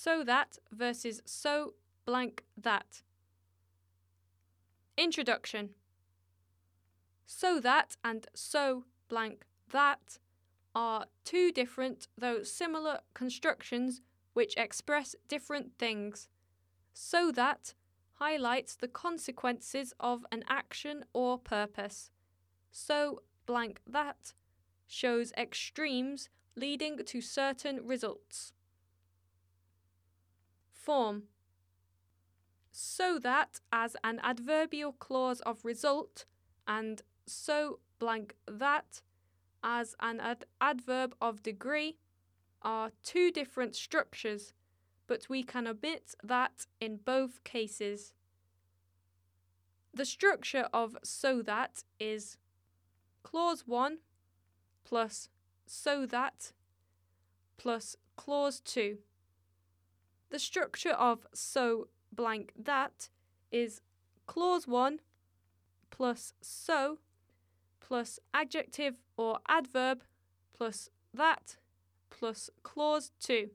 So that versus so blank that. Introduction So that and so blank that are two different, though similar, constructions which express different things. So that highlights the consequences of an action or purpose. So blank that shows extremes leading to certain results. Form So that as an adverbial clause of result and so blank that as an ad- adverb of degree are two different structures, but we can omit that in both cases. The structure of so that is clause 1 plus so that plus clause 2. The structure of so blank that is clause 1 plus so plus adjective or adverb plus that plus clause 2.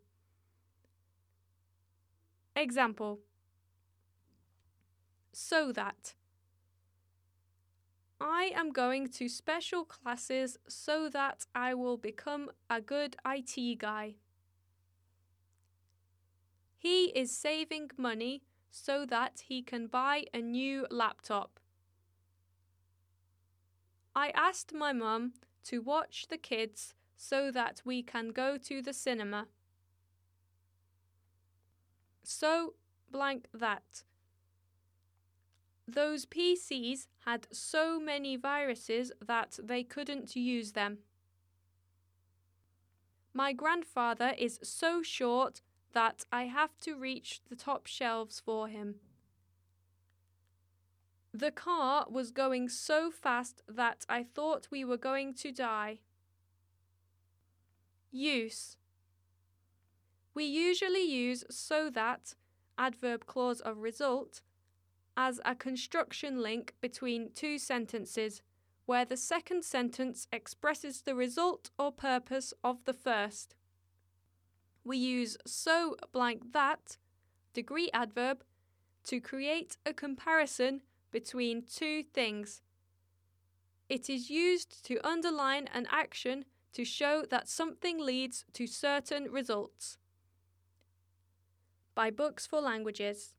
Example So that I am going to special classes so that I will become a good IT guy. He is saving money so that he can buy a new laptop. I asked my mum to watch the kids so that we can go to the cinema. So blank that. Those PCs had so many viruses that they couldn't use them. My grandfather is so short that I have to reach the top shelves for him. The car was going so fast that I thought we were going to die. Use We usually use so that, adverb clause of result, as a construction link between two sentences, where the second sentence expresses the result or purpose of the first. We use so blank that, degree adverb, to create a comparison between two things. It is used to underline an action to show that something leads to certain results. By Books for Languages.